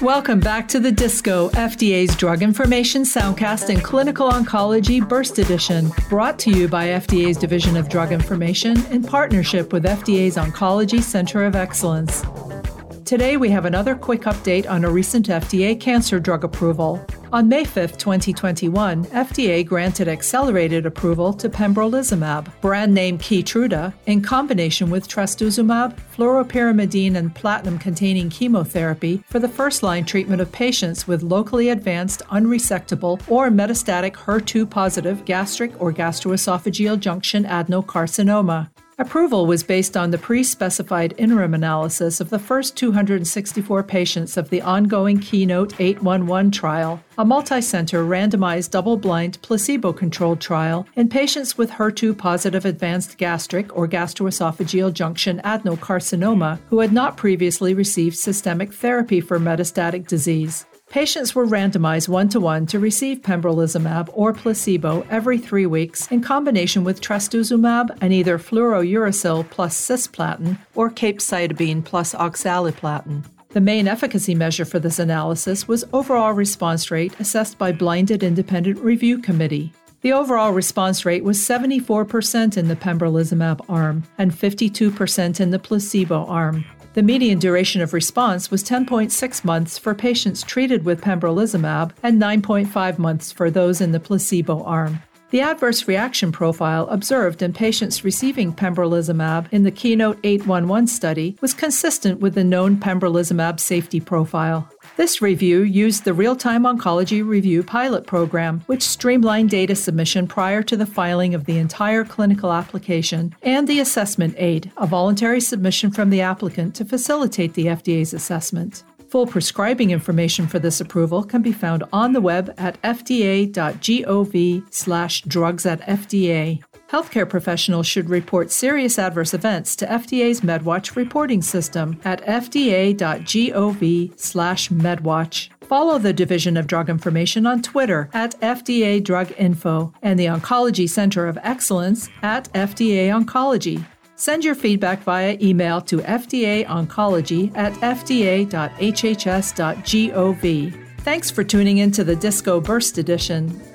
Welcome back to the Disco, FDA's Drug Information Soundcast and Clinical Oncology Burst Edition, brought to you by FDA's Division of Drug Information in partnership with FDA's Oncology Center of Excellence. Today, we have another quick update on a recent FDA cancer drug approval. On May 5, 2021, FDA granted accelerated approval to pembrolizumab, brand name Keytruda, in combination with trastuzumab, fluoropyrimidine, and platinum-containing chemotherapy for the first-line treatment of patients with locally advanced, unresectable, or metastatic HER2-positive gastric or gastroesophageal junction adenocarcinoma. Approval was based on the pre specified interim analysis of the first 264 patients of the ongoing Keynote 811 trial, a multi center randomized double blind placebo controlled trial in patients with HER2 positive advanced gastric or gastroesophageal junction adenocarcinoma who had not previously received systemic therapy for metastatic disease. Patients were randomized one to one to receive pembrolizumab or placebo every three weeks in combination with trastuzumab and either fluorouracil plus cisplatin or capecitabine plus oxaliplatin. The main efficacy measure for this analysis was overall response rate assessed by blinded independent review committee. The overall response rate was 74% in the pembrolizumab arm and 52% in the placebo arm. The median duration of response was 10.6 months for patients treated with pembrolizumab and 9.5 months for those in the placebo arm. The adverse reaction profile observed in patients receiving pembrolizumab in the Keynote 811 study was consistent with the known pembrolizumab safety profile. This review used the Real Time Oncology Review pilot program, which streamlined data submission prior to the filing of the entire clinical application, and the assessment aid, a voluntary submission from the applicant to facilitate the FDA's assessment. Full prescribing information for this approval can be found on the web at fda.gov slash drugs at FDA. Healthcare professionals should report serious adverse events to FDA's MedWatch reporting system at fda.gov slash MedWatch. Follow the Division of Drug Information on Twitter at FDA Drug Info and the Oncology Center of Excellence at FDA Oncology. Send your feedback via email to fdaoncology at fda.hhs.gov. Thanks for tuning in to the Disco Burst Edition.